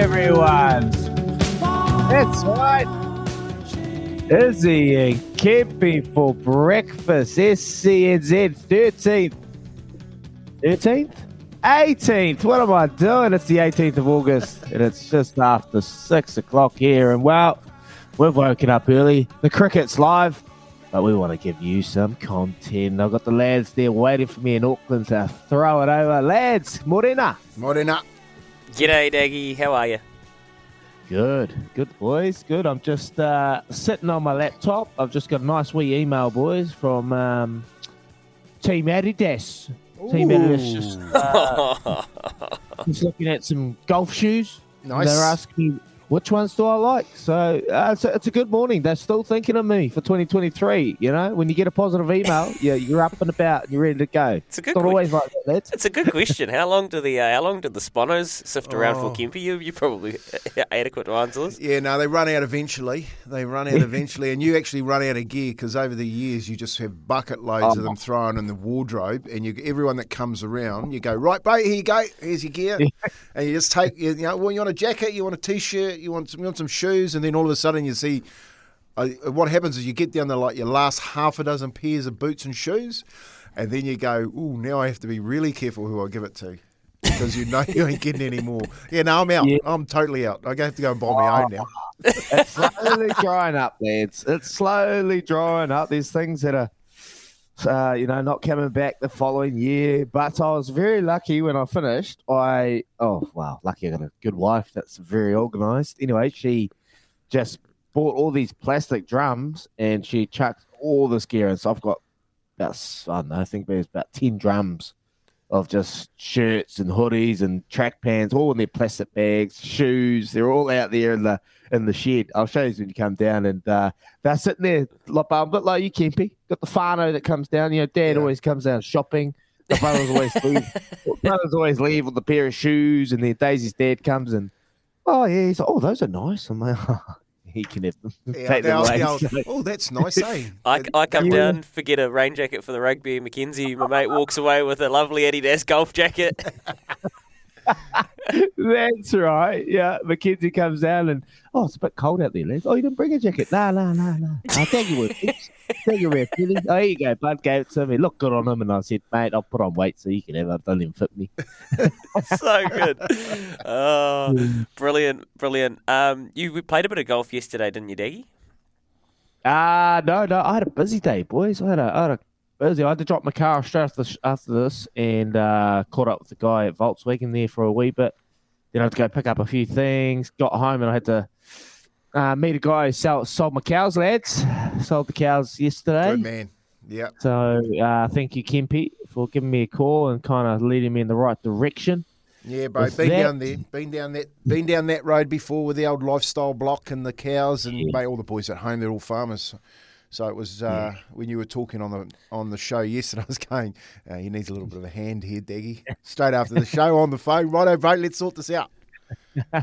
Everyone. That's right. Izzy and Kempy for breakfast. SENZ 13th. 13th? 18th. What am I doing? It's the 18th of August, and it's just after 6 o'clock here. And well, we've woken up early. The cricket's live, but we want to give you some content. I've got the lads there waiting for me in Auckland to throw it over. Lads, Morena. Morena. G'day, Daggy. How are you? Good, good boys, good. I'm just uh, sitting on my laptop. I've just got a nice wee email, boys, from um, Team Adidas. Team Adidas just, uh, just looking at some golf shoes. Nice. They're asking me which ones do I like. So uh, it's, a, it's a good morning. They're still thinking of me for 2023. You know, when you get a positive email, yeah, you're up and about and you're ready to go. It's a good Not que- always like that, lads. It's a good question. How long do the uh, how long did the Sponos sift around Oh. for Kempy? You you probably adequate to answer this. Yeah, no, they run out eventually. They run out eventually, and you actually run out of gear because over the years you just have bucket loads of them thrown in the wardrobe, and you everyone that comes around, you go right, bro, here you go, here's your gear, and you just take you, you know, well, you want a jacket, you want a t-shirt, you want some, you want some shoes, and then all of a sudden you see. Uh, what happens is you get down to like your last half a dozen pairs of boots and shoes, and then you go, "Ooh, now I have to be really careful who I give it to." Because you know you ain't getting any more. Yeah, no, I'm out. Yeah. I'm totally out. I have to go and buy my own now. It's slowly drying up, lads. It's slowly drying up. There's things that are, uh, you know, not coming back the following year. But I was very lucky when I finished. I, oh, wow, lucky I got a good wife that's very organised. Anyway, she just bought all these plastic drums and she chucked all this gear in. So I've got about, I don't know, I think there's about 10 drums of just shirts and hoodies and track pants, all in their plastic bags, shoes. They're all out there in the in the shed. I'll show you when you come down, and uh, they're sitting there, like a bit like you, Kempy. Got the whānau that comes down. You know, Dad Yeah. always comes down shopping. The brothers always leave. brothers always leave with a pair of shoes, and then Daisy's dad comes and, oh yeah, he's like, oh those are nice. I'm like, he can have them. Yeah, Take them the away. old- oh, that's nice, eh? I, I come Yeah. down, forget a rain jacket for the rugby. McKenzie, my mate, walks away with a lovely Adidas golf jacket. That's right. Yeah, Mackenzie comes down and oh, it's a bit cold out there, lads. Oh, you didn't bring a jacket? No, no, no, no. I'll take you with. With, Oh, here you go. Bud gave it to me. Look good on him, and I said, mate, I'll put on weight so you can have it. Doesn't even fit me. so good. Oh, brilliant, brilliant. Um, you played a bit of golf yesterday, didn't you, Daggy? Ah, no, no. I had a busy day, boys. I had a, I had a busy. I had to drop my car straight after, after this and uh, caught up with the guy at Volkswagen there for a wee bit. Then I had to go pick up a few things. Got home and I had to uh, meet a guy who sell, sold my cows, lads. Sold the cows yesterday. Good man. Yeah. So uh, thank you, Kempy, for giving me a call and kind of leading me in the right direction. Yeah, bro. With Been that- down there. Been down that. Been down that road before with the old lifestyle block and the cows and mate, all the boys at home. They're all farmers. So it was uh, when you were talking on the on the show yesterday. I was going, uh, he needs a little bit of a hand here, Daggy. Straight after the show on the phone, righto, bro. Let's sort this out.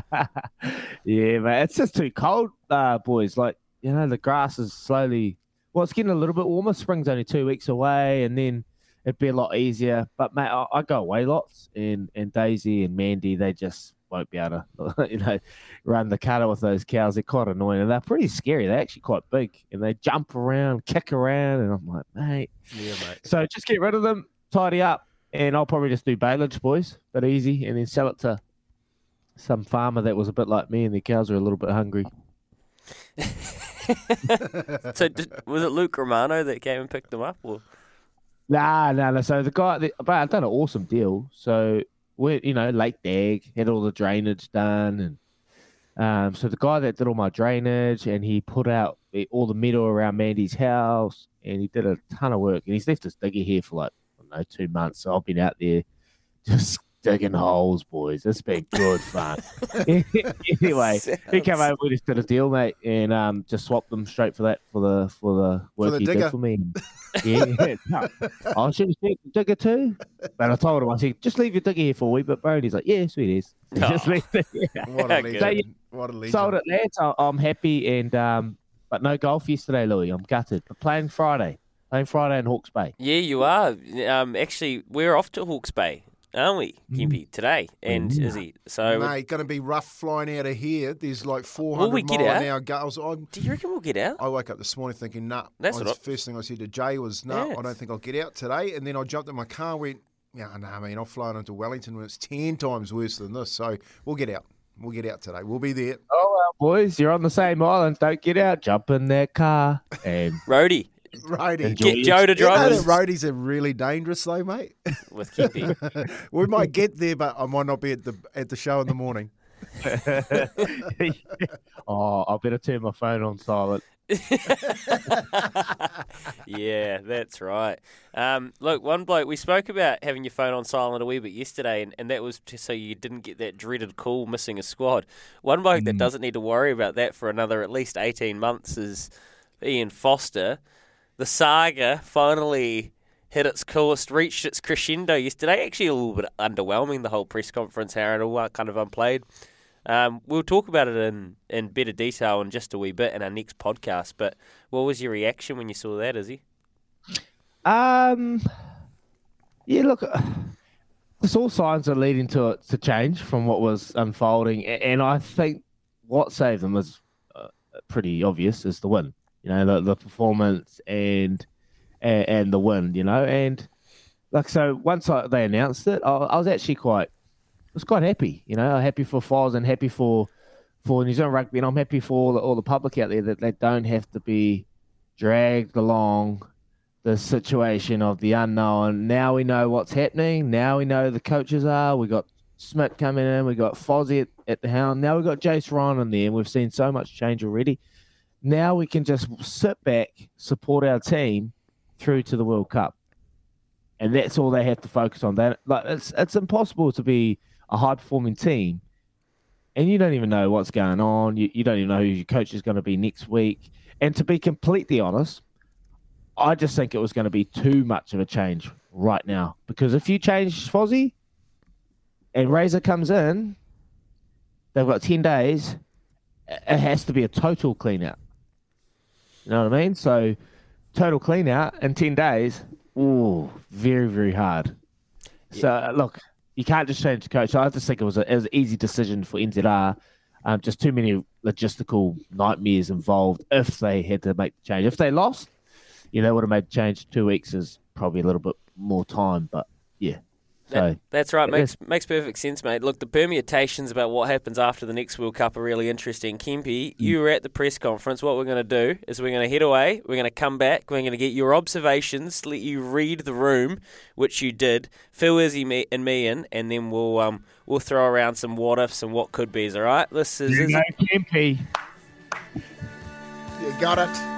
yeah, mate. It's just too cold, uh, boys. Like, you know, the grass is slowly well, it's getting a little bit warmer. Spring's only two weeks away, and then it'd be a lot easier. But mate, I, I go away lots, and and Daisy and Mandy, they just won't be able to, you know, run the cutter with those cows. They're quite annoying, and they're pretty scary. They're actually quite big, and they jump around, kick around, and I'm like, mate. Yeah, mate. So just get rid of them, tidy up, and I'll probably just do bailage, boys, but easy, and then sell it to some farmer that was a bit like me, and the cows are a little bit hungry. so did, was it Luke Romano that came and picked them up? Or Nah, nah, nah. So the guy, the, but I've done an awesome deal. So we, you know, Lake Dag had all the drainage done, and um, so the guy that did all my drainage, and he put out the, all the metal around Mandy's house, and he did a ton of work, and he's left us digger here for like I don't know two months. So I've been out there just digging holes, boys. It's been good fun. anyway, he came over, we just did a deal, mate, and um, just swapped them straight for that for the for the work the he digger. did for me. yeah, no, I should have said the digger too, but I told him I said just leave your digger here for a wee bit, bro. And he's like, yeah, sweet is. Just Oh. leave it here. What a Good. legend. What a legend. Sold it, lads. I- I'm happy, and um, but no golf yesterday, Louis. I'm gutted. But playing Friday, playing Friday in Hawke's Bay. yeah, you are. Um, actually, we're off to Hawke's Bay, aren't we, Mm. Today? And is he So Mate, going to be rough flying out of here. There's like 400 we get mile out? an hour gulls. I'm, do you reckon we'll get out? I woke up this morning thinking, nah. That's I what I- first thing I said to Jay was, nah, Yes. I don't think I'll get out today. And then I jumped in my car and went, yeah, no, I mean, I've flown into Wellington when it's 10 times worse than this. So we'll get out. We'll get out today. We'll be there. Oh well, boys, you're on the same island. Don't get out. Jump in that car and Roadie, Roadie. Enjoy get. Joe to You know drive us roadies are really dangerous though, mate. with Gimpy. we might get there, but I might not be at the at the show in the morning. oh, I better turn my phone on silent. yeah, that's right. Um, look, one bloke, we spoke about having your phone on silent a wee bit yesterday, and, and that was just so you didn't get that dreaded call missing a squad. One bloke that doesn't need to worry about that for another at least 18 months is Ian Foster. The saga finally hit its coolest, reached its crescendo yesterday. Actually, a little bit underwhelming, the whole press conference, Aaron, all uh, kind of unplayed. Um, we'll talk about it in, in better detail in just a wee bit in our next podcast. But what was your reaction when you saw that, Izzy? Um, yeah, look, this all signs are leading to it to change from what was unfolding, and I think what saved them was uh, pretty obvious: is the win. You know, the, the performance and, and and the win. You know, and like so, once I, they announced it, I, I was actually quite, I was quite happy. You know, happy for Foz and happy for for New Zealand rugby, and I'm happy for all the, all the public out there that they don't have to be dragged along the situation of the unknown. Now we know what's happening. Now we know the coaches are. We got Schmidt coming in. We got Fozzie at, at the helm. Now we've got Jace Ryan in there, and we've seen so much change already. Now we can just sit back, support our team through to the World Cup, and that's all they have to focus on. That like it's it's impossible to be a high performing team, and you don't even know what's going on. You you don't even know who your coach is going to be next week. And to be completely honest, I just think it was going to be too much of a change right now because if you change Fozzie and Razor comes in, they've got 10 days. It has to be a total clean out. You know what I mean? So, total clean out in 10 days, ooh, very, very hard. So, uh, look, you can't just change the coach. I just think it was, a, it was an easy decision for NZR. Um, just too many logistical nightmares involved if they had to make the change. If they lost, you know, would have made the change. Two weeks is probably a little bit more time, but yeah. So That's right. It Makes makes perfect sense, mate. Look, the permutations about what happens after the next World Cup are really interesting. Kempy, you were at the press conference. What we're going to do is we're going to head away. We're going to come back. We're going to get your observations, let you read the room, which you did. Phil, Izzy, me, and me in, and then we'll um we'll throw around some what ifs and what could be's. All right. This is Izzy. no Kempy. You got it.